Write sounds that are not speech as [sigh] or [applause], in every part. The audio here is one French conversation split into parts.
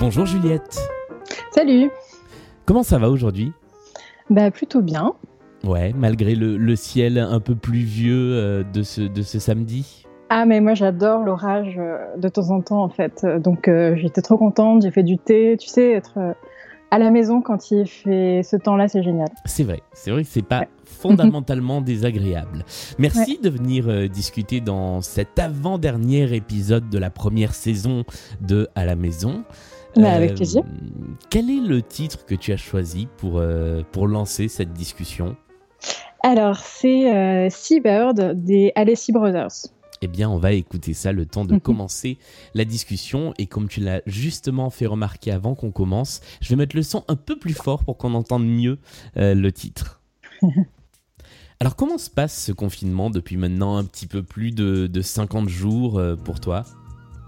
Bonjour Juliette. Salut. Comment ça va aujourd'hui? Bah plutôt bien. Ouais, malgré le, ciel un peu pluvieux euh, de, ce, de ce samedi. Ah mais moi j'adore l'orage euh, de temps en temps en fait. Donc euh, j'étais trop contente, j'ai fait du thé, tu sais, être à la maison quand il fait ce temps-là, c'est génial. C'est vrai, c'est vrai que c'est pas [laughs] fondamentalement désagréable. Merci de venir discuter dans cet avant-dernier épisode de la première saison de À la maison. Bah, avec plaisir. Quel est le titre que tu as choisi pour, pour lancer cette discussion alors, c'est euh, Seabird des Alessi Brothers. Eh bien, on va écouter ça le temps de mhm. commencer la discussion. Et comme tu l'as justement fait remarquer avant qu'on commence, je vais mettre le son un peu plus fort pour qu'on entende mieux euh, le titre. [laughs] Alors, comment se passe ce confinement depuis maintenant un petit peu plus de, de 50 jours euh, pour toi?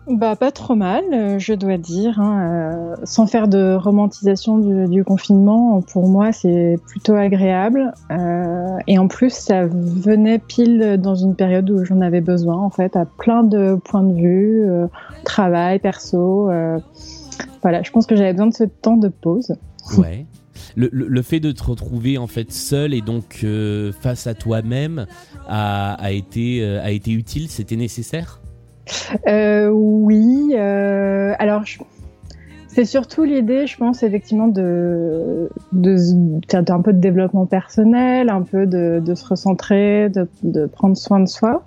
Bah, pas trop mal, euh, je dois dire. Hein, euh, sans faire de romantisation du, confinement, pour moi, c'est plutôt agréable. Euh, et en plus, ça venait pile dans une période où j'en avais besoin, en fait, à plein de points de vue, travail, perso. voilà, je pense que j'avais besoin de ce temps de pause. Ouais. Le, le, fait de te retrouver en fait seul et donc face à toi-même a, a, été, a été utile, c'était nécessaire? Euh, oui, euh, alors c'est surtout l'idée, je pense, effectivement, de, faire un peu de développement personnel, un peu de, se recentrer, de, prendre soin de soi.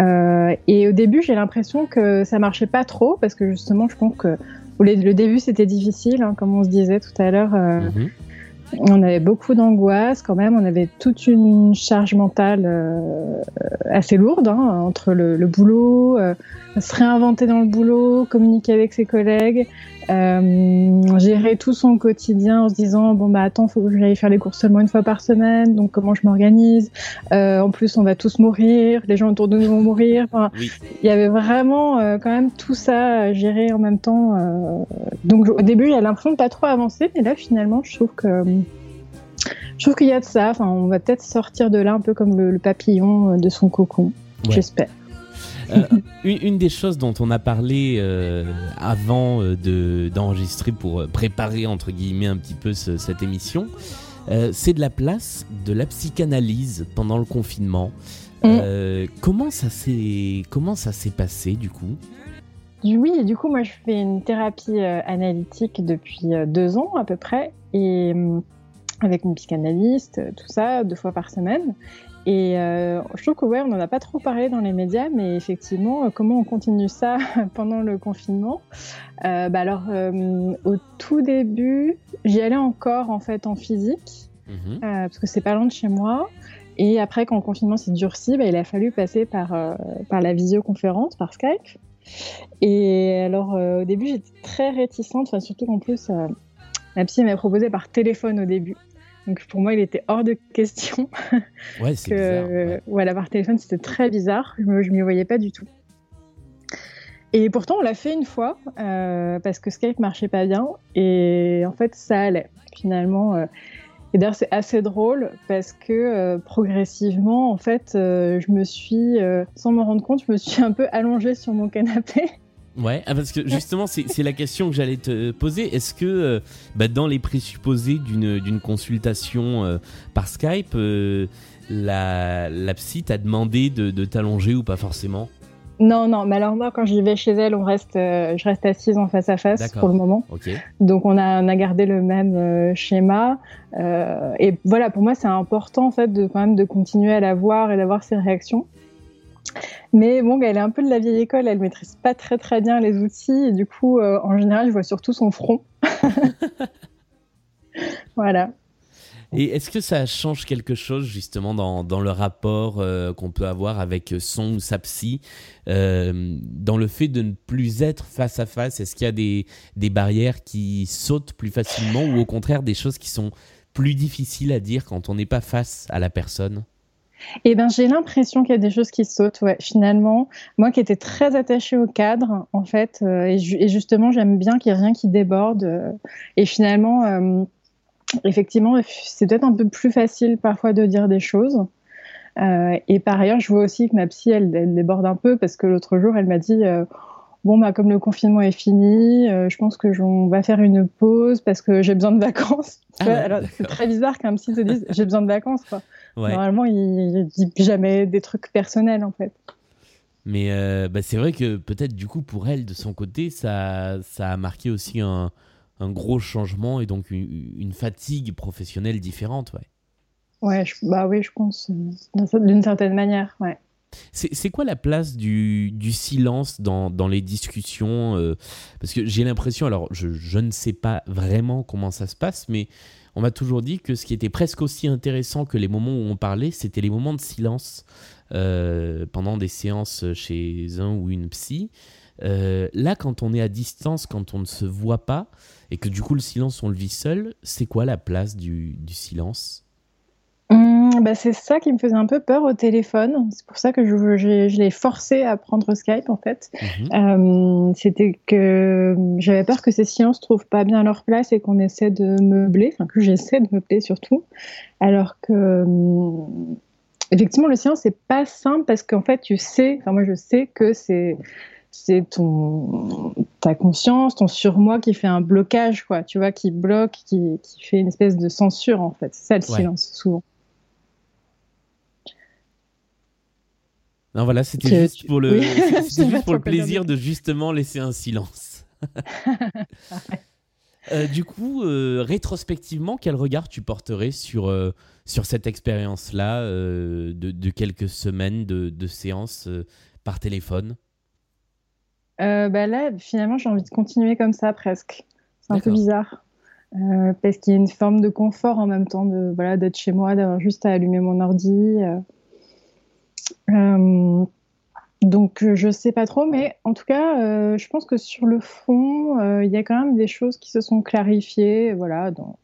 Euh, et au début, j'ai l'impression que ça marchait pas trop, parce que justement, je pense que le début, c'était difficile, hein, comme on se disait tout à l'heure. Mhm. On avait beaucoup d'angoisse quand même, on avait toute une charge mentale euh, assez lourde hein, entre le, le boulot, euh, se réinventer dans le boulot, communiquer avec ses collègues, euh, gérer tout son quotidien en se disant bon bah attends faut que j'aille faire les courses seulement une fois par semaine donc comment je m'organise? Euh, en plus on va tous mourir les gens autour de nous vont mourir. Enfin, il y avait vraiment euh, quand même tout ça à gérer en même temps euh. donc au début j'ai l'impression de pas trop avancer mais là finalement je trouve que je trouve qu'il y a de ça. Enfin on va peut-être sortir de là un peu comme le, le papillon de son cocon. J'espère. Euh, une, des choses dont on a parlé euh, avant euh, d'enregistrer pour préparer entre guillemets un petit peu cette émission, c'est de la place de la psychanalyse pendant le confinement. Mm. comment ça s'est comment ça s'est passé du coup? Oui, du coup moi je fais une thérapie analytique depuis deux ans à peu près. Et avec une psychanalyste, tout ça, deux fois par semaine. Et euh, je trouve que ouais, on n'en a pas trop parlé dans les médias, mais effectivement, euh, comment on continue ça [laughs] pendant le confinement euh, bah Alors, euh, au tout début, j'y allais encore en fait en physique, mhm. parce que c'est pas loin de chez moi. Et après, quand le confinement s'est durci, bah, il a fallu passer par, par la visioconférence, par Skype. Et alors, au début, j'étais très réticente, surtout qu'en plus, ma psy m'a proposé par téléphone au début. Donc pour moi, il était hors de question. [laughs] Ouais, c'est bizarre. Voilà, par téléphone, c'était très bizarre. Je ne m'y voyais pas du tout. Et pourtant, on l'a fait une fois euh, parce que Skype marchait pas bien et en fait, ça allait finalement. Euh. et d'ailleurs, c'est assez drôle parce que euh, progressivement, en fait, je me suis, sans me rendre compte, je me suis un peu allongée sur mon canapé. Ouais, ah, parce que justement, c'est la question que j'allais te poser. Est-ce que euh, bah, dans les présupposés d'une consultation euh, par Skype, euh, la, la psy t'a demandé de, de t'allonger ou pas forcément? Non, non, mais alors moi, quand j'y vais chez elle, on reste, je reste assise en face à face pour le moment. Donc on a, on a gardé le même schéma. et voilà, pour moi, c'est important en fait de quand même de continuer à la voir et d'avoir ses réactions. Mais bon, elle est un peu de la vieille école, elle maîtrise pas très très bien les outils et du coup, euh, en général, je vois surtout son front. [laughs] voilà. Et est-ce que ça change quelque chose justement dans, le rapport euh, qu'on peut avoir avec son ou sa psy, euh, dans le fait de ne plus être face à face? Est-ce qu'il y a des barrières qui sautent plus facilement ou au contraire des choses qui sont plus difficiles à dire quand on n'est pas face à la personne? Eh ben, j'ai l'impression qu'il y a des choses qui sautent, ouais, finalement. Moi qui étais très attachée au cadre, en fait, euh, et, justement, j'aime bien qu'il n'y ait rien qui déborde. Euh, et finalement, euh, effectivement, c'est peut-être un peu plus facile parfois de dire des choses. et par ailleurs, je vois aussi que ma psy, elle, déborde un peu parce que l'autre jour, elle m'a dit bon bah comme le confinement est fini, je pense que on va faire une pause parce que j'ai besoin de vacances. [laughs] Ah c'est très bizarre qu'un psy te dise [laughs] j'ai besoin de vacances. Quoi. Normalement, il, il dit jamais des trucs personnels en fait. Mais euh, bah, c'est vrai que peut-être du coup pour elle, de son côté, ça, ça a marqué aussi un, un gros changement et donc une, fatigue professionnelle différente. Ouais, ouais bah oui, je pense, euh, d'une certaine manière. Ouais. C'est quoi la place du, silence dans, les discussions euh, Parce que j'ai l'impression, alors je, ne sais pas vraiment comment ça se passe, mais on m'a toujours dit que ce qui était presque aussi intéressant que les moments où on parlait, c'était les moments de silence. Euh, pendant des séances chez un ou une psy. Euh, là, quand on est à distance, quand on ne se voit pas, et que du coup le silence, on le vit seul, c'est quoi la place du, silence? Bah c'est ça qui me faisait un peu peur au téléphone. C'est pour ça que je, je, l'ai forcé à prendre Skype en fait. Mmh. Euh, c'était que j'avais peur que ces silences trouvent pas bien leur place et qu'on essaie de meubler, enfin que j'essaie de meubler surtout, alors que mmh, effectivement, le silence, c'est pas simple parce qu'en fait, tu sais, enfin, moi, je sais que c'est c'est ton ta conscience, ton surmoi qui fait un blocage, quoi, tu vois, qui bloque, qui, qui fait une espèce de censure, en fait. C'est ça le silence, souvent. Non, voilà, c'était juste pour le, [laughs] juste [laughs] pour le plaisir de justement laisser un silence. [laughs] Euh, du coup, euh, rétrospectivement, quel regard tu porterais sur, euh, sur cette expérience-là de, de, quelques semaines de, de séance par téléphone? Bah Là, finalement, j'ai envie de continuer comme ça presque. C'est un peu bizarre. parce qu'il y a une forme de confort en même temps de voilà d'être chez moi, d'avoir juste à allumer mon ordi. Donc euh, je sais pas trop, mais en tout cas, euh, je pense que sur le fond, euh, il y a quand même des choses qui se sont clarifiées, voilà, dans,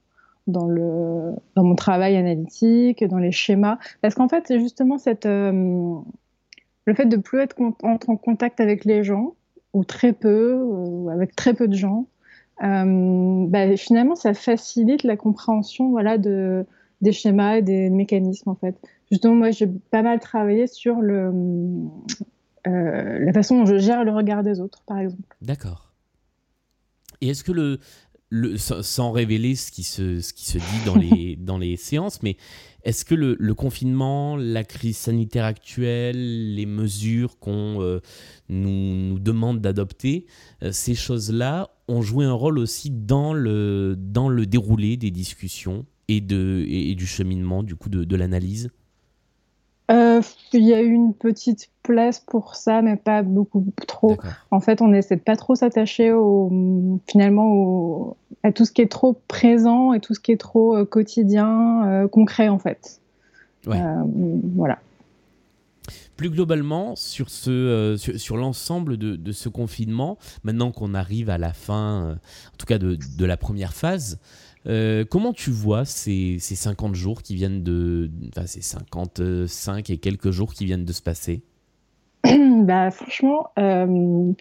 dans, le, dans mon travail analytique, dans les schémas. Parce qu'en fait, c'est justement cette, le fait de plus être en, contact avec les gens, ou très peu, ou avec très peu de gens, bah, finalement, ça facilite la compréhension voilà, de, des schémas et des mécanismes, en fait. Justement, moi, j'ai pas mal travaillé sur le euh, la façon dont je gère le regard des autres, par exemple. D'accord. Et est-ce que le, le, sans révéler ce qui se, ce qui se dit dans les, [laughs] dans les séances, mais est-ce que le, le, confinement, la crise sanitaire actuelle, les mesures qu'on euh, nous, nous, demande d'adopter, euh, ces choses-là ont joué un rôle aussi dans le, dans le déroulé des discussions et, de, et, du cheminement, du coup, de, de l'analyse? Euh, il y a eu une petite place pour ça, mais pas beaucoup trop. En fait, on essaie de pas trop s'attacher au, finalement à tout ce qui est trop présent et tout ce qui est trop euh, quotidien, euh, concret en fait. voilà. Plus globalement, sur, ce, sur, l'ensemble de, ce confinement, maintenant qu'on arrive à la fin, en tout cas de, de la première phase, euh, comment tu vois ces, ces, 50 jours qui viennent de. Enfin, ces 55 et quelques jours qui viennent de se passer [clears throat] bah, Franchement, euh,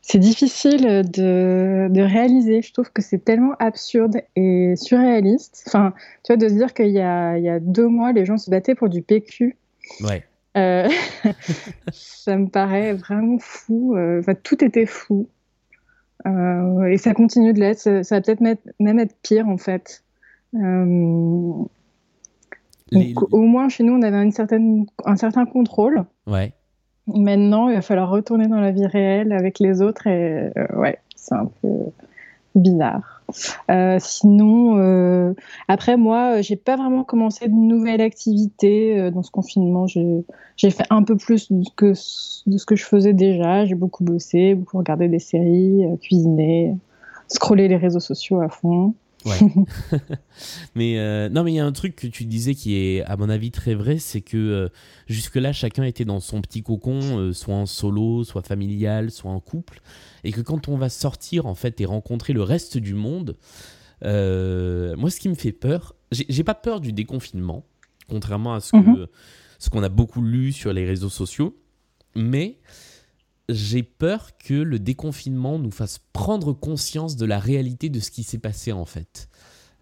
c'est difficile de, de, réaliser. Je trouve que c'est tellement absurde et surréaliste. Enfin, tu vois, de se dire qu'il y a, il y a deux mois, les gens se battaient pour du PQ. Ouais. Euh, [laughs] ça me paraît vraiment fou. Enfin, tout était fou. Euh, et ça continue de l'être. Ça, va peut-être même être pire en fait. Euh, au moins chez nous, on avait une certaine, un certain contrôle. Ouais. Maintenant, il va falloir retourner dans la vie réelle avec les autres et euh, ouais, c'est un peu bizarre. Euh, sinon, euh, après moi, j'ai pas vraiment commencé de nouvelles activités euh, dans ce confinement. J'ai fait un peu plus de de ce que je faisais déjà. J'ai beaucoup bossé, beaucoup regardé des séries, cuisiné, scrollé les réseaux sociaux à fond. Ouais. [laughs] mais euh, non, mais il y a un truc que tu disais qui est, à mon avis, très vrai, c'est que euh, jusque-là, chacun était dans son petit cocon, euh, soit en solo, soit familial, soit en couple, et que quand on va sortir en fait et rencontrer le reste du monde, moi, ce qui me fait peur, j'ai pas peur du déconfinement, contrairement à ce que mhm. ce qu'on a beaucoup lu sur les réseaux sociaux, mais j'ai peur que le déconfinement nous fasse prendre conscience de la réalité de ce qui s'est passé en fait.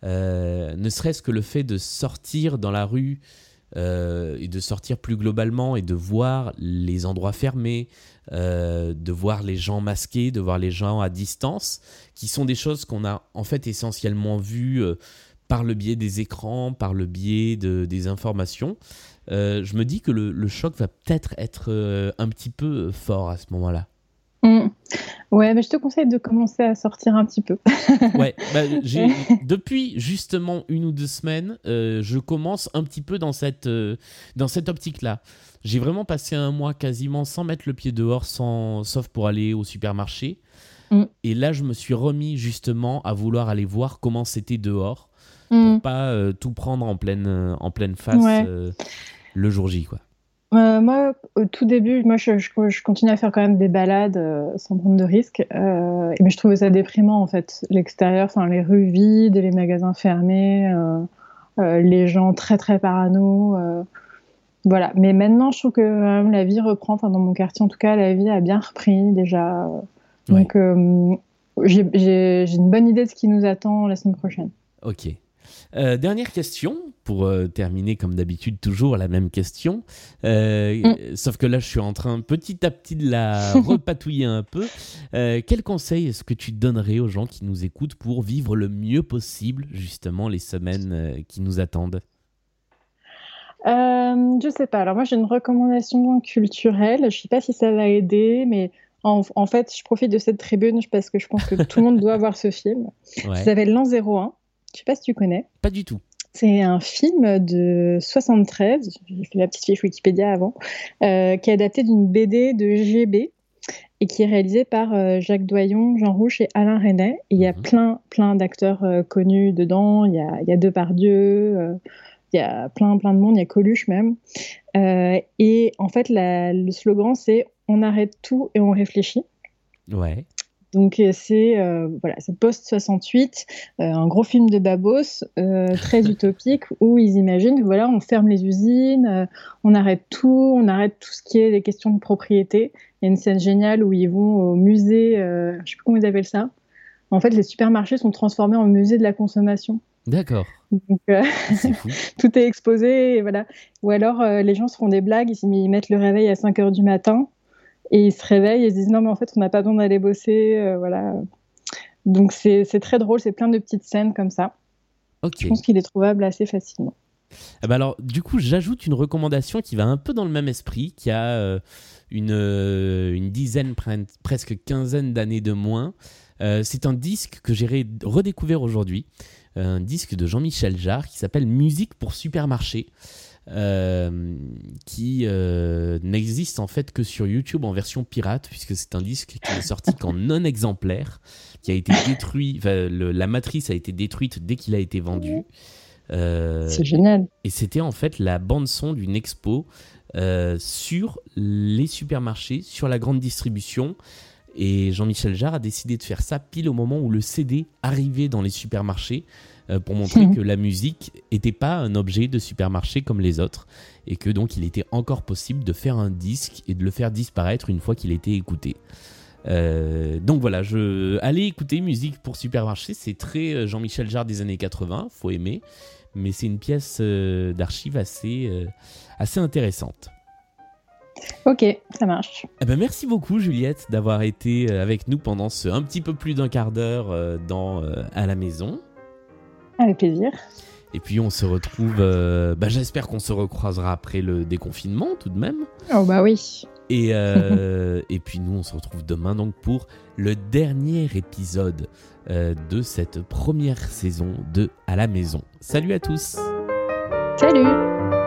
Euh, ne serait-ce que le fait de sortir dans la rue et de sortir plus globalement et de voir les endroits fermés, de voir les gens masqués, de voir les gens à distance, qui sont des choses qu'on a en fait essentiellement vues par le biais des écrans, par le biais de, des informations. je me dis que le, choc va peut-être être un petit peu fort à ce moment-là. Mm. Ouais, mais je te conseille de commencer à sortir un petit peu. [laughs] ouais, bah, depuis justement une ou deux semaines, euh, je commence un petit peu dans cette, euh, dans cette optique-là. J'ai vraiment passé un mois quasiment sans mettre le pied dehors, sans, sauf pour aller au supermarché. Mm. Et là, je me suis remis justement à vouloir aller voir comment c'était dehors, pour mm. pas euh, tout prendre en pleine, en pleine face le jour J, quoi. Euh, moi, au tout début, moi, je, je, continue à faire quand même des balades euh, sans prendre de risques. Euh, mais je trouvais ça déprimant, en fait. L'extérieur, enfin, les rues vides, les magasins fermés, les gens très, très parano. voilà. Mais maintenant, je trouve que la vie reprend. Enfin, dans mon quartier, en tout cas, la vie a bien repris déjà. Donc, j'ai une bonne idée de ce qui nous attend la semaine prochaine. Ok. Dernière question, pour euh, terminer comme d'habitude toujours la même question. Euh, mm. Sauf que là, je suis en train petit à petit de la [laughs] repatouiller un peu. Euh, quel conseil est-ce que tu donnerais aux gens qui nous écoutent pour vivre le mieux possible justement les semaines qui nous attendent? Je sais pas. Alors moi, j'ai une recommandation culturelle. Je sais pas si ça va aider, mais en, fait, je profite de cette tribune parce que je pense que tout le monde [laughs] doit voir ce film. Ouais. Ça s'appelle L'an 01. Je sais pas si tu connais. Pas du tout. C'est un film de 73, j'ai fait la petite fiche Wikipédia avant, euh, qui est adapté d'une BD de GB et qui est réalisé par euh, Jacques Doyon, Jean Rouche et Alain Renet. il y a mhm. plein, plein d'acteurs euh, connus dedans. Il y a, il y a Depardieu, il y a plein, plein de monde, il y a Coluche même. et en fait, le slogan, c'est On arrête tout et on réfléchit. Ouais. Donc euh, c'est euh, voilà, c'est post 68, euh, un gros film de Babos très [laughs] utopique où ils imaginent voilà, on ferme les usines, on arrête tout, on arrête tout ce qui est des questions de propriété. Il y a une scène géniale où ils vont au musée, je sais plus comment ils appellent ça. En fait, les supermarchés sont transformés en musée de la consommation. D'accord. [laughs] tout est exposé, et voilà. Ou alors les gens se font des blagues, ils mettent le réveil à 5 heures du matin et ils se réveillent et se disent non mais en fait on n'a pas besoin d'aller bosser euh, voilà. Donc c'est très drôle c'est plein de petites scènes comme ça. Je pense qu'il est trouvable assez facilement. Ah bah alors du coup j'ajoute une recommandation qui va un peu dans le même esprit qui a euh, une, euh, une dizaine presque quinzaine d'années de moins. C'est un disque que j'ai redécouvert aujourd'hui. Un disque de Jean-Michel Jarre qui s'appelle Musique pour supermarché qui euh, n'existe en fait que sur YouTube en version pirate, puisque c'est un disque qui n'est sorti qu'en [laughs] non exemplaire, qui a été détruit, la matrice a été détruite dès qu'il a été vendu. Euh, c'est génial. Et c'était en fait la bande son d'une expo sur les supermarchés, sur la grande distribution. Et Jean-Michel Jarre a décidé de faire ça pile au moment où le CD arrivait dans les supermarchés. Euh, pour montrer [laughs] que la musique n'était pas un objet de supermarché comme les autres et que donc il était encore possible de faire un disque et de le faire disparaître une fois qu'il était écouté. Euh, donc voilà, je allez écouter musique pour supermarché, c'est très euh, Jean-Michel Jarre des années 80, faut aimer, mais c'est une pièce d'archive assez assez intéressante. Ok, ça marche. Eh ben merci beaucoup Juliette d'avoir été avec nous pendant ce un petit peu plus d'un quart d'heure dans à la maison. Avec plaisir. Et puis on se retrouve, euh, bah, j'espère qu'on se recroisera après le déconfinement tout de même. Oh bah oui. Et, euh, [laughs] et puis nous on se retrouve demain donc pour le dernier épisode euh, de cette première saison de À la maison. Salut à tous. Salut.